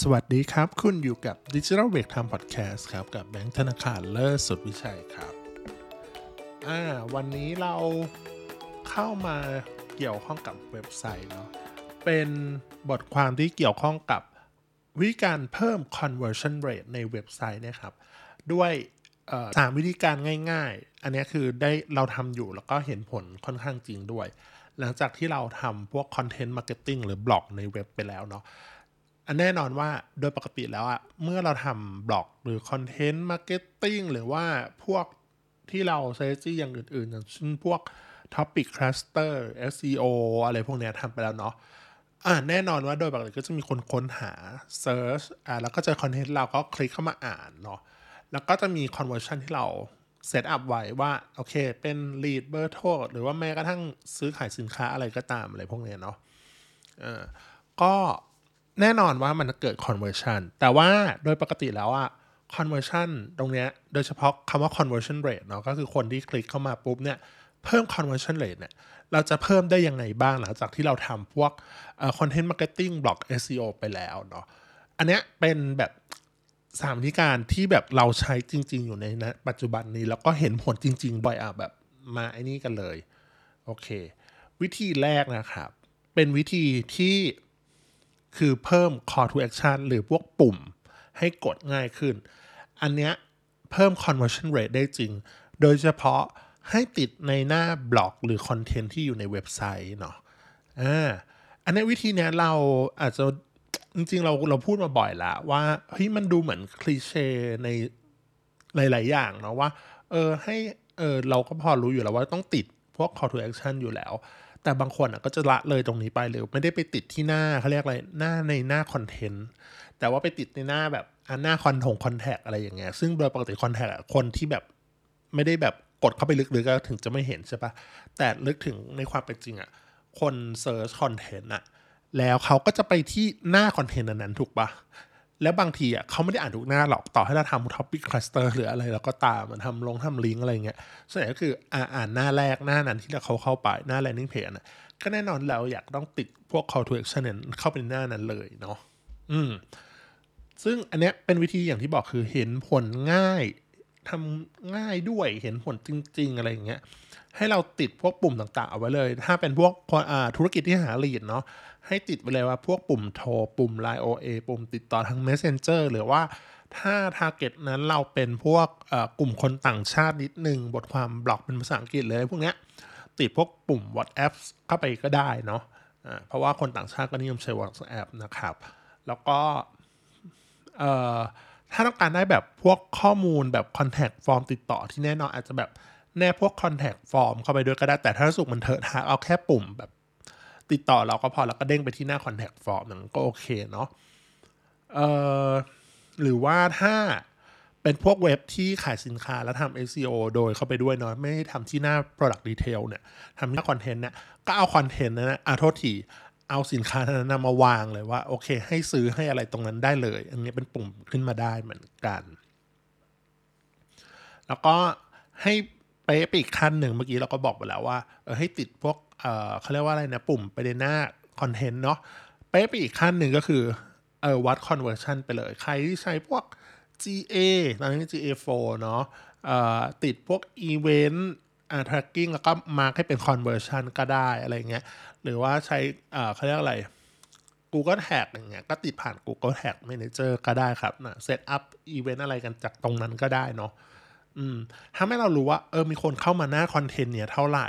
สวัสดีครับ คุณอยู่กับ Digital Break Time Podcast ครับ กับแบงค์ธนาคารเลิศสุดวิชัยครับอ่าวันนี้เราเข้ามาเกี่ยวข้องกับเว็บไซต์เนาะเป็นบทความที่เกี่ยวข้องกับวิธีการเพิ่ม conversion rate ในเว็บไซต์นะครับ ด้วยสามวิธีการง่าย ๆ อันนี้คือได้เราทำอยู่แล้วก็เห็นผลค่อนข้างจริงด้วย หลังจากที่เราทำพวก content marketing หรือบล็อกในเว็บไปแล้วเนาะ อันแน่นอนว่าโดยปกติแล้วอะเมื่อเราทำบล็อกหรือ content marketing หรือว่าพวก strategy อย่างอื่นๆ อย่างเช่นพวก Topic Cluster SEO อะไรพวกเนี้ยทำไปแล้วเนาะอ่าแน่นอนว่าโดยปกติก็จะมีคนค้นหา Search อ่าแล้วก็เจอ content เราก็คลิกเข้ามาอ่านเนาะแล้วก็จะมี conversion ที่เรา set up ไว้ว่า โอเค เป็น lead เบอร์โทรหรือว่าแม้กระทั่งซื้อขายสินค้าอะไรก็ตามอะไรพวกเนี้ยเนาะอ่าก็ แน่นอนว่ามันเกิด conversion แต่ว่าโดยปกติแล้วอะ conversion ตรงเนี้ยโดยเฉพาะคำว่า conversion rate เนาะก็คือคนที่คลิกเข้ามาปุ๊บเนี่ยเพิ่ม conversion rate เนี่ยเราจะเพิ่มได้ยังไงบ้างหลังจากที่เราทำพวก content marketing blog SEO ไปแล้วเนาะอันเนี้ยเป็นแบบสามวิธีการที่แบบเราใช้จริง ๆ อยู่ในนะปัจจุบันนี้แล้วก็เห็นผลจริง ๆ บ่อยอะแบบมาไอ้นี่กันเลย โอเค วิธีแรกนะครับ เป็นวิธีที่ คือเพิ่ม call to action หรือพวกปุ่มให้กดง่ายขึ้น อันเนี้ยเพิ่ม conversion rate ได้จริง โดยเฉพาะให้ติดในหน้าบล็อกหรือคอนเทนต์ที่อยู่ในเว็บไซต์เนาะอ่าอันนี้วิธีเนี้ยเราอาจจะจริงๆเราเราพูดมาบ่อยล้วว่าเฮ้ยมันดูเหมือนคลีเช่ในหลาย ๆ อย่างเนาะว่าเออให้เออเราก็พอรู้อยู่แล้วว่าต้องติดพวก call to action อยู่แล้ว แต่บางคนอะก็จะละเลยตรงนี้ไปหรือไม่ได้ไปติดที่หน้าเขาเรียกอะไรหน้าในหน้า content แต่ว่าไปติดในหน้าแบบอันหน้าคอนทง contact อะไรอย่างเงี้ยซึ่งโดยปกติ contact คนที่แบบไม่ได้แบบกดเข้าไปลึกๆก็ถึงจะไม่เห็นใช่ปะแต่ลึกถึงในความเป็นจริงอะคน search content อะแล้วเขาก็จะไปที่หน้า content นั้นถูกปะ แล้วบางทีอะเขาไม่ได้อ่านทุกหน้าหรอกต่อให้เราทำ topic cluster หรืออะไรเราก็ตามมันทำลงทำลิงก์อะไรเงี้ยส่วนใหญ่ก็คืออ่านหน้าแรกหน้านั้นที่เราเขาเข้าไปหน้า landing page นะก็แน่นอนเราอยากต้องติดพวก call to action เข้าไปในหน้านั้นเลยเนาะอืมซึ่งอันเนี้ยเป็นวิธีอย่างที่บอกคือเห็นผลง่าย ทำง่ายด้วยเห็นผลจริง ๆ อะไรอย่างเงี้ยให้เราติดพวกปุ่มต่างๆ เอาไว้เลย ถ้าเป็นพวกธุรกิจที่หา lead เนาะให้ติดไปเลยว่าพวกปุ่มโทร ปุ่ม Line OA ปุ่มติดต่อทาง Messenger หรือว่าถ้า Target นั้นเราเป็นพวกกลุ่มคนต่างชาตินิดนึง บทความบล็อกเป็นภาษาอังกฤษเลย พวกเนี้ยติดพวกปุ่ม WhatsApp เข้าไปก็ได้เนาะะเพราะว่าคนต่างชาติก็นิยมใช้ WhatsApp นะครับ แล้วก็ ถ้าต้องการได้แบบพวกข้อมูลแบบ Contact Form ติดต่อที่แน่นอนอาจจะแบบแนบพวก Contact Form เข้าไปด้วยก็ได้ แต่ถ้าสุกมันเถอะทาเอาแค่ปุ่มแบบติดต่อเราก็พอแล้วก็เด้งไปที่หน้า Contact Form นั้นก็โอเคเนาะเอ่อหรือว่าถ้าเป็นพวกเว็บที่ขายสินค้าแล้วทำ SEO โดยเข้าไปด้วยเนาะไม่ทำที่หน้า product detail เนี่ยทำที่หน้าคอนเทนต์เนี่ยก็เอาคอนเทนต์นั้นนะอะโทษที เอาสินค้านั้นมาวางเลยว่า โอเค ให้ซื้อให้อะไรตรงนั้นได้เลย อันนี้เป็นปุ่มขึ้นมาได้เหมือนกัน แล้วก็ให้ไปไปอีกขั้นหนึ่งเมื่อกี้เราก็บอกไปแล้วว่าเออให้ติดพวกเออเขาเรียกว่าอะไรนะปุ่มไปในหน้าคอนเทนต์เนาะไปไปอีกขั้นหนึ่งก็คือเออวัด conversion ไปเลย ใครที่ใช้พวก GA ตอนนี้ GA4 เนาะติดพวก Event อ่า tracking แล้วก็มาร์กให้เป็น conversion ก็ได้อะไรเงี้ย หรือว่าใช้อ่าเขาเรียกอะไร Google Tag อย่างเงี้ย ก็ติดผ่าน Google Tag Manager ก็ได้ครับนะ set up event อะไรกันจากตรงนั้นก็ได้เนาะอืมทำให้เรารู้ว่า เออ มีคนเข้ามาหน้าคอนเทนต์เนี่ยเท่าไหร่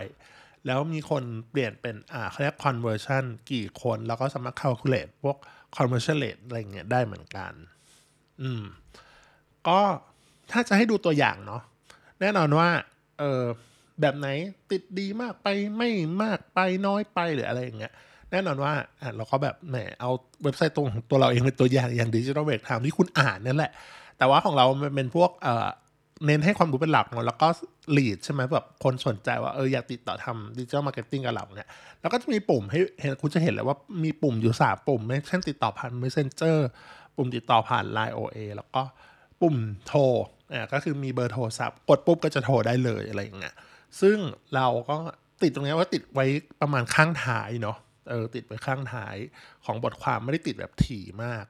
แล้วมีคนเปลี่ยนเป็น อ่าเขาเรียก conversion กี่คน แล้วก็สามารถ calculate พวก conversion rate อะไรเงี้ยได้เหมือนกัน อืม ก็ถ้าจะให้ดูตัวอย่างเนาะ แน่นอนว่า เออ แบบไหนติดดีมากไปไม่มากไปน้อยไปหรืออะไรอย่างเงี้ยแน่นอนว่าอะเราก็แบบแหมเอาเว็บไซต์ตรงของตัวเราเองเป็นตัวอย่างอย่าง Digital Break Time ที่คุณอ่านนั่นแหละ แต่ว่าของเรามันเป็นพวกเออเน้นให้ความรู้เป็นหลักเนาะแล้วก็ lead ใช่ไหมแบบคนสนใจว่าเอออยากติดต่อทำ digital marketing กับเราเนี่ยแล้วก็จะมีปุ่มให้เห็นคุณจะเห็นเลยว่ามีปุ่มอยู่สามปุ่มเช่นติดต่อผ่าน Messenger ปุ่มติดต่อผ่าน Line OA แล้วก็ปุ่มโทรอ่าก็คือมีเบอร์โทรศัพท์กดปุ๊บก็จะโทรได้เลยอะไรอย่างเงี้ย ซึ่งเราก็ติดตรงนี้ว่าติดไว้ประมาณข้างท้ายเนาะเออติดไว้ข้างท้ายของบทความไม่ได้ติดแบบถี่มาก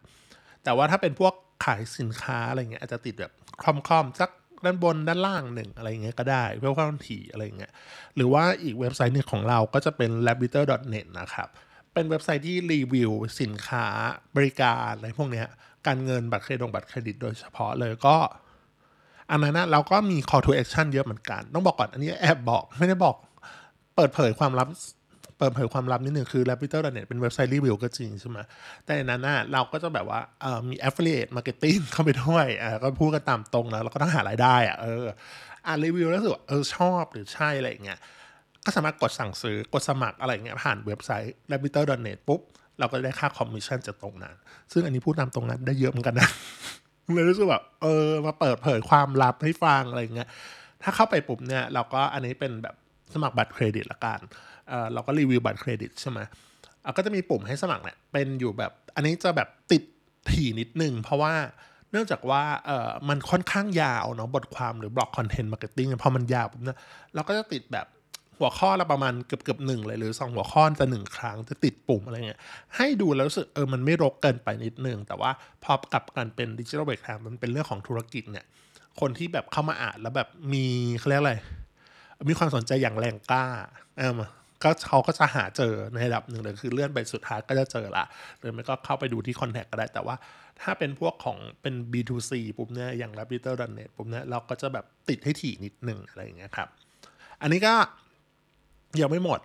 แต่ว่าถ้าเป็นพวกขายสินค้าอะไรเงี้ยอาจจะติดแบบคล่อมๆสักด้านบนด้านล่างหนึ่งอะไรเงี้ยก็ได้เพื่อความถี่อะไรเงี้ยหรือว่าอีกเว็บไซต์หนึงของเราก็จะเป็น labitter.net นะครับ เป็นเว็บไซต์ที่รีวิวสินค้าบริการอะไรพวกเนี้ยการเงินบัตรเครดิตบัตรเครดิตโดยเฉพาะเลยก็ อันนั้นนะเราก็มี call to action เยอะเหมือนกัน ต้องบอกก่อน อันนี้แอบบอกไม่ได้บอกเปิดเผยความลับเปิดเผยความลับนิดหนึ่งคือ Raptor.net เป็นเว็บไซต์รีวิวก็จริงใช่ไหมแต่ในนั้นนะเราก็จะแบบว่าเออมี affiliate marketing เข้าไปด้วยอ่าก็พูดกันตามตรงนะเราก็ต้องหารายได้อะเอออ่านรีวิวแล้วรู้สึกเออชอบหรือใช่อะไรอย่างเงี้ยก็สามารถกดสั่งซื้อกดสมัครอะไรเงี้ยผ่านเว็บไซต์ Raptor.net ปุ๊บ เราก็ได้ค่าคอมมิชชั่นจากตรงนั้น ซึ่งอันนี้พูดตามตรงนั้นได้เยอะเหมือนกันนะ เลยรู้สึกแบบเออมาเปิดเผยความลับให้ฟังอะไรเงี้ยถ้าเข้าไปปุ๊บเนี่ยเราก็อันนี้เป็นแบบสมัครบัตรเครดิตละกันเออเราก็รีวิวบัตรเครดิตใช่ไหมก็จะมีปุ่มให้สมัครเนี่ยเป็นอยู่แบบอันนี้จะแบบติดถี่นิดนึงเพราะว่าเนื่องจากว่าเออมันค่อนข้างยาวเนาะบทความหรือ blog content marketing พอมันยาวปุ๊บเนี่ยเราก็จะติดแบบ หัวข้อละประมาณเกือบเกือบหนึ่งเลยหรือสองหัวข้อจะหนึ่งครั้งจะติดปุ่มอะไรเงี้ยให้ดูแล้วรู้สึกเออมันไม่รกเกินไปนิดนึง แต่ว่าพอกลับกันเป็น Digital Break Time มันเป็นเรื่องของธุรกิจเนี่ยคนที่แบบเข้ามาอ่านแล้วแบบมีเขาเรียกอะไร มีความสนใจอย่างแรงกล้าเออก็เขาก็จะหาเจอในระดับหนึ่งเลยคือเลื่อนไปสุดท้ายก็จะเจอละหรือไม่ก็เข้าไปดูที่คอนแทคก็ได้ แต่ว่าถ้าเป็นพวกของเป็น B2C ปุ๊บเนี่ยอย่าง r a p i t e r n e t ปุ๊บเนี่ยเราก็จะแบบติดให้ถี่นิดหนึ่งอะไรอย่างเงี้ยครับ อันนี้ก็ ยังไม่หมด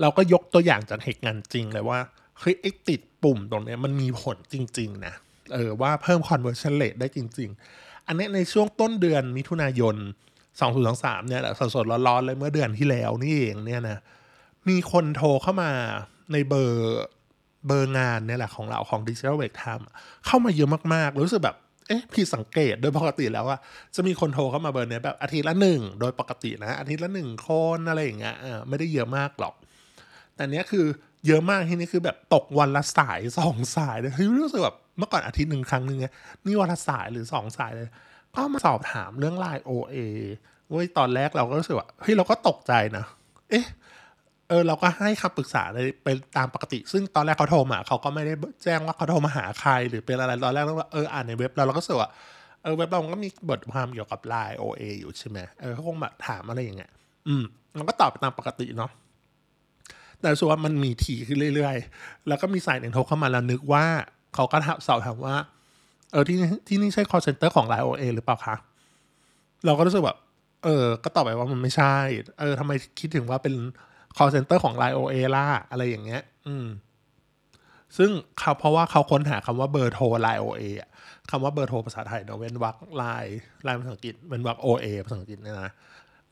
เราก็ยกตัวอย่างจากเหตุการณ์จริงเลยว่าเฮ้ยไอ้ติดปุ่มตรงนี้มันมีผลจริง ๆ นะ เออว่าเพิ่ม conversion rate ได้จริง ๆ อันนี้ในช่วงต้นเดือนมิถุนายน 2023 เนี่ยแหละสดๆร้อนๆเลยเมื่อเดือนที่แล้วนี่เองเนี่ยนะมีคนโทรเข้ามาในเบอร์เบอร์งานเนี่ยแหละของเราของ Digital Wake Time เข้ามาเยอะมากๆ รู้สึกแบบ เอ๊ะผิดสังเกตโดยปกติแล้วอะจะมีคนโทรเข้ามาเบอร์เนี้ยแบบอาทิตย์ละหนึ่งโดยปกตินะอาทิตย์ละหนึ่งคนอะไรอย่างเงี้ยไม่ได้เยอะมากหรอก แต่เนี้ยคือเยอะมากที่นี่คือแบบตกวันละสายสองสายเลยเฮ้ยรู้สึกแบบเมื่อก่อนอาทิตย์หนึ่งครั้งหนึ่งไงนี่วันละสายหรือสองสายเลย ก็มาสอบถามเรื่องไลน์ OA เว้ยตอนแรกเราก็รู้สึกว่าเฮ้ยเราก็ตกใจนะ เอ๊ะ เออเราก็ให้คำปรึกษาเลยเป็นตามปกติ ซึ่งตอนแรกเขาโทรมาเขาก็ไม่ได้แจ้งว่าเขาโทรมาหาใครหรือเป็นอะไรตอนแรกเราเอออ่านในเว็บเราเราก็รู้สึกว่าเออเว็บเราก็มีบทความเกี่ยวกับไลน์ OA อยู่ใช่ไหมเออเขาคงแบบถามอะไรอย่างเงี้ยอืมเราก็ตอบไปตามปกติเนาะแต่รู้สึกว่ามันมีถี่ขึ้นเรื่อยๆ แล้วก็มีสายหนึ่งโทรเข้ามาแล้วนึกว่าเขาก็ถามสอบถามว่า เออที่ที่นี่ใช่ call center ของ Line OA หรือเปล่าคะเราก็รู้สึกแบบเออ ก็ตอบไปว่ามันไม่ใช่ เออทำไมคิดถึงว่าเป็น call center ของ Line OA ล่าอะไรอย่างเงี้ย อืม ซึ่งเขาเพราะว่าเขาค้นหาคำว่าเบอร์โทร Line OA อะคำว่าเบอร์โทรภาษาไทยเนาะเว้นวรรค Line Line ภาษาอังกฤษเว้นวรรค OA ภาษาอังกฤษเนี่ยนะ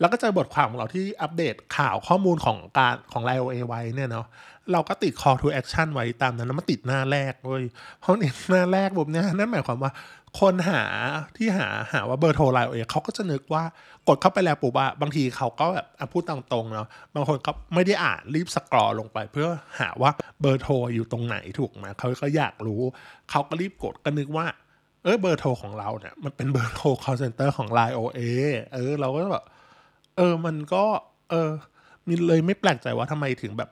แล้วก็เจอบทความของเราที่อัปเดตข่าวข้อมูลของการของ Line OA ไว้เนี่ยเนาะเราก็ติด call to action ไว้ตามนั้นแล้วมันติดหน้าแรกเว้ยเพราะเนี่ยหน้าแรกแบบเนี้ยนั่นหมายความว่าคนหาที่หาหาว่าเบอร์โทรไลน์เองเขาก็จะนึกว่ากดเข้าไปแล้วปุ๊บว่าบางทีเขาก็แบบพูดตามตรงเนาะบางคนก็ไม่ได้อ่านรีบสกรอลงไป เพื่อหาว่าเบอร์โทรอยู่ตรงไหนถูกไหมเขาก็อยากรู้ เขาก็รีบกดก็นึกว่าเออเบอร์โทรของเราเนี่ยมันเป็นเบอร์โทร call center ของ Line OA เออเราก็แบบ เออ มันก็ เออมีเลยไม่แปลกใจว่าทำไมถึงแบบ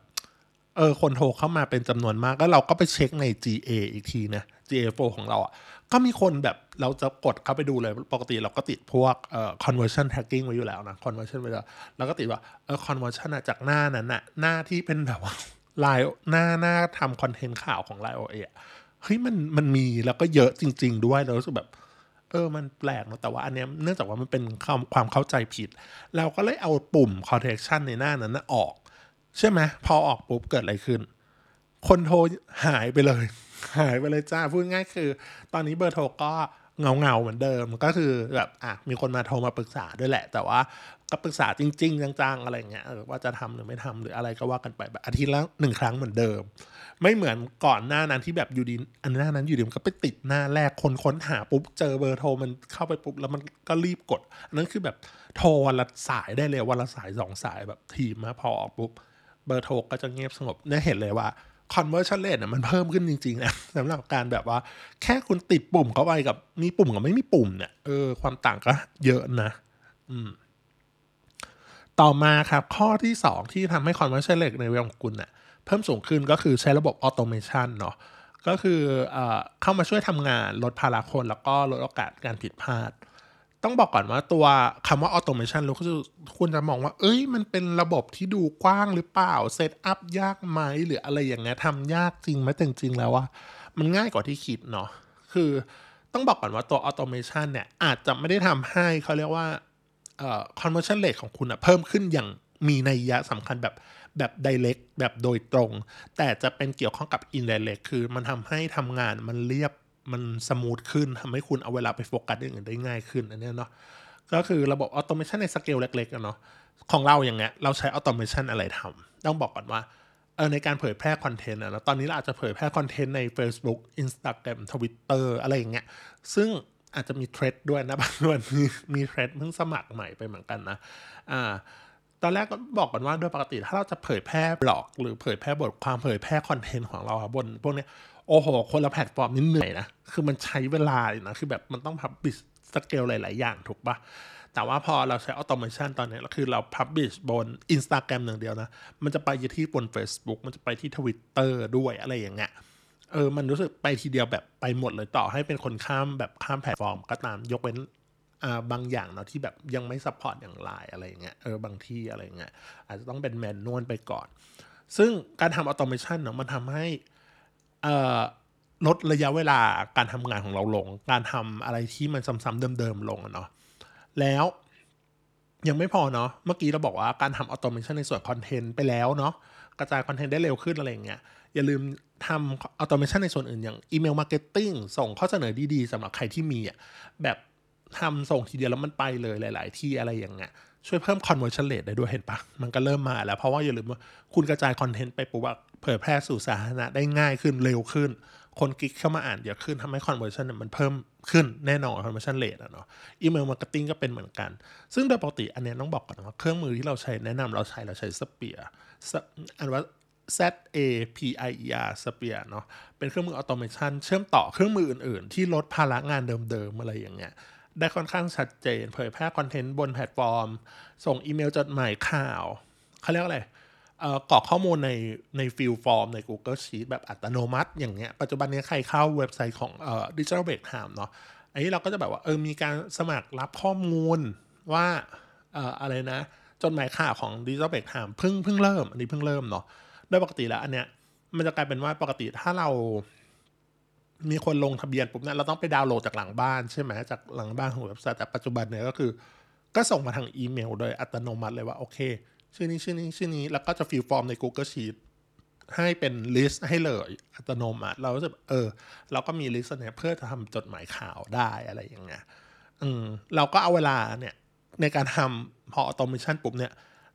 เออ คนโทรเข้ามาเป็นจำนวนมาก แล้วเราก็ไปเช็คใน GA อีกทีนะ GA4 ของเราอะ ก็มีคนแบบเราจะกดเข้าไปดูเลย ปกติเราก็ติดพวกเอ่อ conversion tracking ไว้อยู่แล้วนะ conversion ไว้แล้วแล้วก็ติดว่า เออ conversion อะจากหน้านั้นน่ะหน้าที่เป็นแบบว่าไลน์หน้าหน้าทำคอนเทนต์ข่าวของไลน์โอเอะเฮ้ยมันมันมีแล้วก็เยอะจริง ๆ ด้วยเรารู้สึกแบบ เออมันแปลกเนอะแต่ว่าอันเนี้ยเนื่องจากว่ามันเป็นความความเข้าใจผิด เราก็เลยเอาปุ่ม correction ในหน้านั้นนะออก ใช่ไหมพอออกปุ๊บเกิดอะไรขึ้น คนโทรหายไปเลย หายไปเลยจ้าพูดง่ายคือ ตอนนี้เบอร์โทรก็ เงาเงาๆเหมือนเดิมก็คือแบบอะมีคนมาโทรมาปรึกษาด้วยแหละ แต่ว่าก็ปรึกษาจริง ๆ จังๆอะไรเงี้ยเออว่าจะทำหรือไม่ทำหรืออะไรก็ว่ากันไปแบบอาทิตย์ละหนึ่งครั้งเหมือนเดิม ไม่เหมือนก่อนหน้านั้นที่แบบอยู่ดีอันหน้านั้นอยู่ดีมันก็ไปติดหน้าแรกคนค้นหาปุ๊บเจอเบอร์โทรมันเข้าไปปุ๊บแล้วมันก็รีบกดอันนั้นคือแบบโทรวันละสายได้เลยวันละสายสองสายแบบทีมมาพอออกปุ๊บเบอร์โทรก็จะเงียบสงบเนี่ยเห็นเลยว่า conversion rate น่ะมันเพิ่มขึ้นจริงๆนะสำหรับการแบบว่า แค่คุณติดปุ่มเข้าไปกับมีปุ่มกับไม่มีปุ่มเนี่ยเออความต่างก็เยอะนะ อืม ต่อมาครับ ข้อที่ 2 ที่ทำให้ conversion rate ในเว็บของคุณเน่ะเพิ่มสูงขึ้นก็คือใช้ระบบ automation เนาะก็คือเอเข้ามาช่วยทำงานลดภาระคนแล้วก็ลดโอกาสการผิดพลาด ต้องบอกก่อนว่าตัวคำว่า automation รู้คือคุณจะมองว่า เอ้ย มันเป็นระบบที่ดูกว้างหรือเปล่า set up ยากไหมหรืออะไรอย่างเงี้ยทำยากจริงไหมแต่จริงๆแล้วว่า มันง่ายกว่าที่คิดเนาะคือต้องบอกก่อนว่าตัว automation เนี่ย อาจจะไม่ได้ทำให้เขาเรียกว่าเอ่อ conversion rate ของคุณอะเพิ่มขึ้นอย่างมีนัยยะสำคัญแบบแบบ direct แบบโดยตรง แต่จะเป็นเกี่ยวข้องกับ indirect คือมันทำให้ทำงานมันเรียบ มัน smooth ขึ้นทำให้คุณเอาเวลาไปโฟกัสอย่างอื่นได้ง่ายขึ้นอันนี้เนาะก็คือระบบ automation ในสเกลเล็กๆเนาะของเราอย่างเงี้ยเราใช้ automation อะไรทำต้องบอกก่อนว่าเออในการเผยแพร่คอนเทนต์นะตอนนี้เราอาจจะเผยแพร่คอนเทนต์ใน Facebook Instagram Twitter อะไรอย่างเงี้ยซึ่งอาจจะมี Threads ด้วยนะบางวันมีมี Threads เพิ่งสมัครใหม่ไปเหมือนกันนะอ่าตอนแรกก็บอกกันว่าโดยปกติถ้าเราจะเผยแพร่บล็อก หรือเผยแพร่บทความเผยแพร่คอนเทนต์ของเราบนพวกนี้โอ้โห คนละแพลตฟอร์มนี่เหนื่อยนะ คือมันใช้เวลาเลยนะ คือแบบมันต้อง publish schedule หลาย ๆ อย่างถูกปะแต่ว่าพอเราใช้ automation ตอนนี้คือเรา publish บน Instagram อย่างเดียวนะ มันจะไปที่บน Facebook มันจะไปที่ Twitter ด้วยอะไรอย่างเงี้ยเออ มันรู้สึกไปทีเดียวแบบไปหมดเลยต่อให้เป็นคนข้ามแบบข้ามแพลตฟอร์มก็ตามยกเว้นอ่าบางอย่างเนาะที่แบบยังไม่ support อย่างไลน์อะไรเงี้ยเออบางที่อะไรเงี้ยอาจจะต้องเป็น manual ไปก่อน ซึ่งการทำ automation เนาะมันทำให้ ลดระยะเวลาการทำงานของเราลง การทำอะไรที่มันซ้ำๆเดิมๆลงเนาะแล้วยังไม่พอเนาะเมื่อกี้เราบอกว่าการทำ automation ในส่วนคอนเทนต์ไปแล้วเนาะกระจายคอนเทนต์ได้เร็วขึ้นอะไรเงี้ยอย่าลืมทำ automation ในส่วนอื่นอย่าง email marketing ส่งข้อเสนอดีๆสำหรับใครที่มีอะแบบทำส่งทีเดียวแล้วมันไปเลยหลาย ๆ ที่อะไรอย่างเงี้ย ช่วยเพิ่ม conversion rate ได้ด้วยเห็นปะมันก็เริ่มมาแล้ว เพราะว่าอย่าลืมว่าคุณกระจายคอนเทนต์ไปปุ๊บเผยแพร่สู่สาธารณะได้ง่ายขึ้นเร็วขึ้น คนคลิกเข้ามาอ่านเยอะขึ้นทำให้ conversion มันเพิ่มขึ้นแน่นอน conversion rate อะเนาะ email marketing ก็เป็นเหมือนกัน ซึ่งโดยปกติอันนี้ต้องบอกก่อนว่าเครื่องมือที่เราใช้แนะนำเราใช้เราใช้ Zapier อันว่า Z A P I E R Zapier เนาะเป็นเครื่องมือ automation เชื่อมต่อเครื่องมืออื่น ๆ ที่ลดภาระงานเดิม ๆ อะไรอย่างเงี้ย ได้ค่อนข้างชัดเจน เผยแพร่คอนเทนต์บนแพลตฟอร์ม ส่งอีเมลจดหมายข่าวเขาเรียกอะไรกรอกข้อมูลในใน fill form ใน Google Sheet แบบอัตโนมัติ อย่างเงี้ยปัจจุบันนี้ใครเข้าเว็บไซต์ของเอ่อ Digital Break Time เนาะอันนี้เราก็จะแบบว่าเออมีการสมัครรับข้อมูลว่าเอ่ออะไรนะ จดหมายข่าวของ Digital Break Time เพิ่งเพิ่งเริ่ม อันนี้เพิ่งเริ่มเนาะโดยปกติแล้วอันเนี้ยมันจะกลายเป็นว่าปกติถ้าเรา มีคนลงทะเบียนปุ๊บเนี่ยเราต้องไปดาวน์โหลดจากหลังบ้านใช่ไหมจากหลังบ้านของเว็บไซต์แต่ปัจจุบันเนี่ยก็คือ ก็ส่งมาทางอีเมล โดยอัตโนมัติเลยว่าโอเค ชื่อนี้ชื่อนี้ชื่อนี้แล้วก็จะ fill form ใน Google Sheet ให้เป็น list ให้เลยอัตโนมัติเราจะเออ เราก็มี list เนี่ยเพื่อจะทำจดหมายข่าวได้อะไรอย่างเงี้ยอืมเราก็เอาเวลาเนี่ยในการทำพอ automation ปุ๊บเนี่ย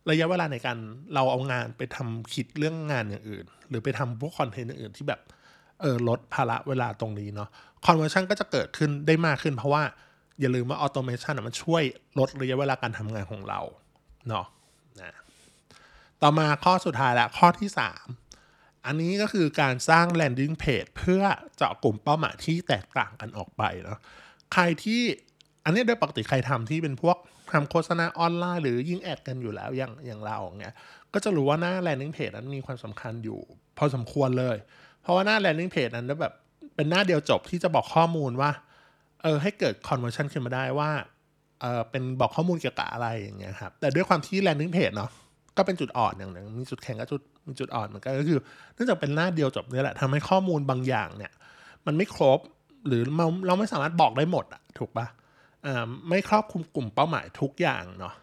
ระยะเวลาในการเราเอางานไปทำคิดเรื่องงานอย่างอื่น หรือไปทำพวกคอนเทนต์อื่นที่แบบ เออลดภาระเวลาตรงนี้เนาะ conversion ก็จะเกิดขึ้นได้มากขึ้น เพราะว่าอย่าลืมว่า automation มันช่วยลดระยะเวลาการทำงานของเราเนาะนะต่อมาข้อสุดท้ายละข้อที่ 3 อันนี้ก็คือการสร้าง landing page เพื่อเจาะกลุ่มเป้าหมายที่แตกต่างกันออกไปเนาะใครที่อันนี้โดยปกติใครทำที่เป็นพวกทำโฆษณาออนไลน์หรือยิงแอดกันอยู่แล้วอย่างอย่างเราอย่างเงี้ยก็จะรู้ว่าหน้า landing page นั้นมีความสำคัญอยู่ พอสมควรเลย เพราะว่าหน้า landing page นั้นแบบเป็นหน้าเดียวจบที่จะบอกข้อมูลว่า เออให้เกิด conversion ขึ้นมาได้ว่า เออเป็นบอกข้อมูลเกี่ยวกับอะไรอย่างเงี้ยครับ แต่ด้วยความที่ landing page เนาะก็เป็นจุดอ่อนอย่างหนึ่งมีจุดแข็งกับจุดมีจุดอ่อนเหมือนกันก็คือเนื่องจากเป็นหน้าเดียวจบนี่แหละทำให้ข้อมูลบางอย่างเนี่ย มันไม่ครบหรือเราเราไม่สามารถบอกได้หมดอะถูกปะอ่าไม่ครอบคลุมกลุ่มเป้าหมายทุกอย่างเนาะ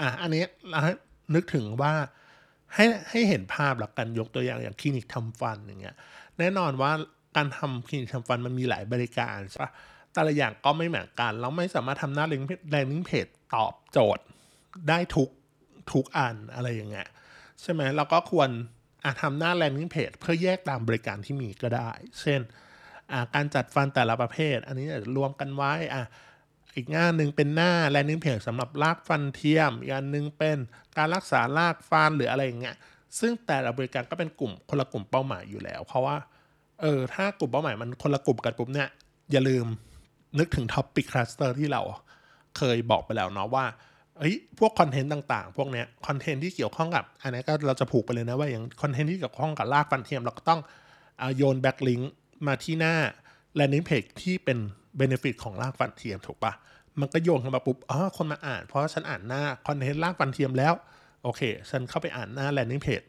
อะอันนี้เรานึกถึงว่าให้ให้เห็นภาพแล้วกันยกตัวอย่างอย่างคลินิกทำฟันอย่างเงี้ย แน่นอนว่าการทำคลินิกทำฟันมันมีหลายบริการใช่ปะแต่ละอย่างก็ไม่เหมือนกัน เราไม่สามารถทำหน้าแลlanding page ตอบโจทย์ได้ทุกทุกอันอะไรอย่างเงี้ยใช่ไหมเราก็ควรทำหน้า landing page เพื่อแยกตามบริการที่มีก็ได้ เช่นการจัดฟันแต่ละประเภท อันนี้รวมกันไว้อะอีกหน้าหนึ่งเป็นหน้า landing page สำหรับรากฟันเทียม อีกอันนึงเป็นการรักษารากฟันหรืออะไรอย่างเงี้ย ซึ่งแต่ละบริการก็เป็นกลุ่มคนละกลุ่มเป้าหมายอยู่แล้ว เพราะว่าเออถ้ากลุ่มเป้าหมายมันคนละกลุ่มกันปุ๊บเนี่ยอย่าลืมนึกถึง topic cluster ที่เราเคยบอกไปแล้วเนาะว่าเอ้ยพวกคอนเทนต์ต่างๆ พวกเนี้ยคอนเทนต์ที่เกี่ยวข้องกับ อันนี้ก็เราจะผูกไปเลยนะว่าอย่างคอนเทนต์ที่เกี่ยวข้องกับรากฟันเทียม เราก็ต้องโยน backlink มาที่หน้า landing page ที่เป็น benefit ของรากฟันเทียมถูกปะมันก็โยงเข้ามาปุ๊บอ๋อคนมาอ่าน เพราะฉันอ่านหน้าคอนเทนต์รากฟันเทียมแล้ว โอเค ฉันเข้าไปอ่านหน้า landing page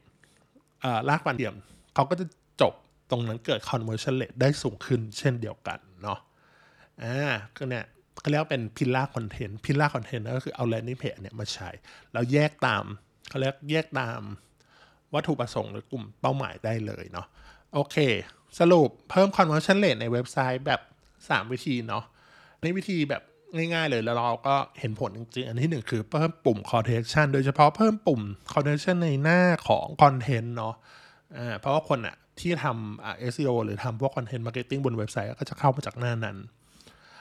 รากฟันเทียมเขาก็จะจบตรงนั้นเกิด conversion rate ได้สูงขึ้นเช่นเดียวกันเนาะอ่าก็เนี่ยเขาเรียกว่าเป็นพิลล่าคอนเทนต์พิลล่าคอนเทนต์ก็คือเอา landing page เนี่ยมาใช้ แล้วแยกตามเขาเรียกแยกตามวัตถุประสงค์หรือกลุ่มเป้าหมายได้เลยเนาะโอเค สรุปเพิ่ม conversion rate ในเว็บไซต์แบบ 3 วิธีเนาะในวิธีแบบ ง่ายๆเลยแล้วเราก็เห็นผลจริงๆ อันที่หนึ่งคือเพิ่มปุ่ม call to action โดยเฉพาะเพิ่มปุ่ม call to action ในหน้าของคอนเทนต์เนาะเพราะว่าคนอะที่ทำ SEO หรือทำพวก content marketing บนเว็บไซต์ก็จะเข้ามาจากหน้านั้น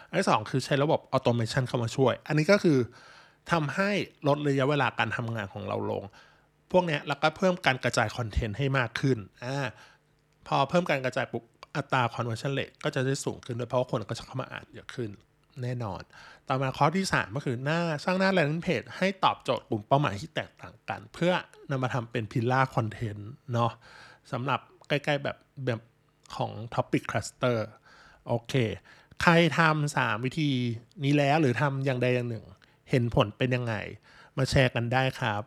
อันที่สองคือใช้ระบบ automation เข้ามาช่วย อันนี้ก็คือทำให้ลดระยะเวลาการทำงานของเราลง พวกเนี้ยแล้วก็เพิ่มการกระจายคอนเทนต์ให้มากขึ้นอ่าพอเพิ่มการกระจายปุ๊บอัตรา conversion rate ก็จะได้สูงขึ้นด้วยเพราะว่าคนก็จะเข้ามาอ่านเยอะขึ้น แน่นอน ต่อมาข้อที่ 3 ก็คือหน้าสร้างหน้า landing page ให้ตอบโจทย์กลุ่มเป้าหมายที่แตกต่างกัน เพื่อนำมาทำเป็นพิลล่าคอนเทนต์เนาะสำหรับใกล้ๆแบบแบบของ Topic Cluster โอเค ใครทำสามวิธีนี้แล้วหรือทำอย่างใดอย่างหนึ่ง เห็นผลเป็นยังไง มาแชร์กันได้ครับ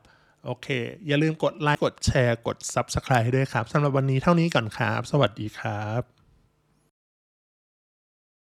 โอเค อย่าลืมกดไลค์กดแชร์กด Subscribe ให้ด้วยครับสำหรับวันนี้เท่านี้ก่อนครับ สวัสดีครับ